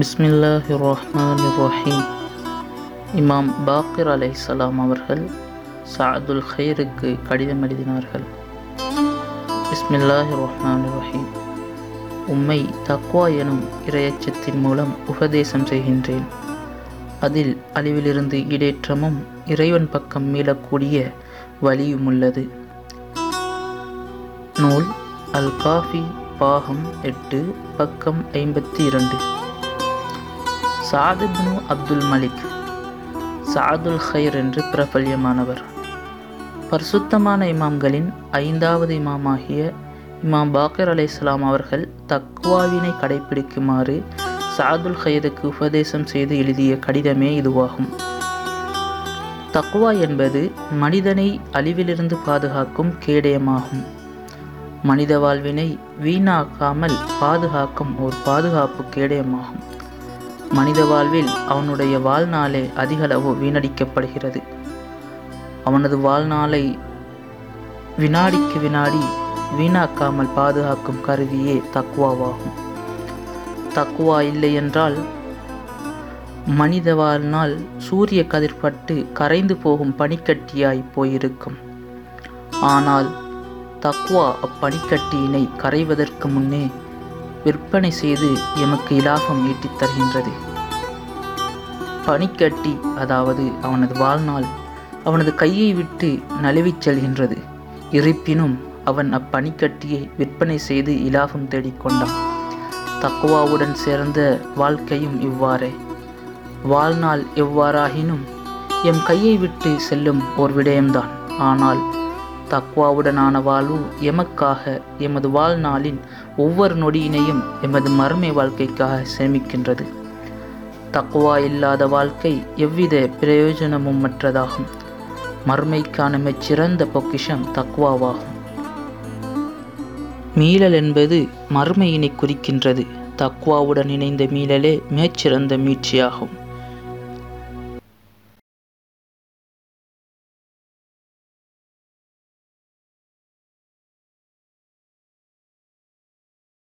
பிஸ்மில்லாஹி ரஹ்மான் ரஹீம் இமாம் பாக்கிர் சலாம் அவர்கள் சாதுல் ஹைருக்கு கடிதம் எழுதினார்கள். பிஸ்மில்லாஹி ரஹ்மான் ரஹீம் உம்மை தக்வா எனும் இரையச்சத்தின் மூலம் உபதேசம் செய்கின்றேன். அதில் அழிவிலிருந்து இடேற்றமும் இறைவன் பக்கம் மீளக்கூடிய வழியும் உள்ளது. நூல் அல் காஃபி பாகம் எட்டு பக்கம் ஐம்பத்தி இரண்டு. சாதிப்னு அப்துல் மலிக். சாதுல் ஹைர் என்று பிரபல்யமானவர். பரிசுத்தமான இமாம்களின் ஐந்தாவது இமாமாகிய இமாம் பாக்கர் அலைஹிஸ்ஸலாம் அவர்கள் தக்வாவினை கடைபிடிக்குமாறு சாதுல் ஹைருக்கு உபதேசம் செய்து எழுதிய கடிதமே இதுவாகும். தக்வா என்பது மனிதனை அழிவிலிருந்து பாதுகாக்கும் கேடயமாகும். மனித வாழ்வினை வீணாக்காமல் பாதுகாக்கும் ஒரு பாதுகாப்பு கேடயமாகும். மனித வாழ்வில் அவனுடைய வாழ்நாளே அதிகளவு வீணடிக்கப்படுகிறது. அவனது வாழ்நாளை வினாடிக்கு வினாடி வீணாக்காமல் பாதுகாக்கும் கருவியே தக்குவாவாகும் தக்குவா இல்லை என்றால் மனித வாழ்நாள் சூரிய கதிர்பட்டு கரைந்து போகும் பனிக்கட்டியாய் போயிருக்கும். ஆனால் தக்வா அப்பனிக்கட்டியினை கரைவதற்கு முன்னே விற்பனை செய்து எமக்கு இலாபம் ஈட்டித் தருகின்றது. பனிக்கட்டி அதாவது அவனது வாழ்நாள் அவனது கையை விட்டு நழுவிச் செல்கின்றது. இருப்பினும் அவன் அப்பனிக்கட்டியை விற்பனை செய்து இலாபம் தேடிக்கொண்டான் தக்குவாவுடன் சேர்ந்த வாழ்க்கையும் இவ்வாறே. வாழ்நாள் எவ்வாறாகினும் எம் கையை விட்டு செல்லும் ஓர் விடயம்தான். ஆனால் தக்வாவுடனான வாழ்வு எமக்காக எமது வாழ்நாளின் ஒவ்வொரு நொடியினையும் எமது மறுமை வாழ்க்கைக்காக சேமிக்கின்றது. தக்குவா இல்லாத வாழ்க்கை எவ்வித பிரயோஜனமும் மற்றதாகும். மறுமைக்கான மிகச்சிறந்த பொக்கிஷம் தக்குவாவாகும் மீளல் என்பது மறுமையினை குறிக்கின்றது. தக்குவாவுடன் இணைந்த மீளலே மிகச்சிறந்த மீட்சியாகும்.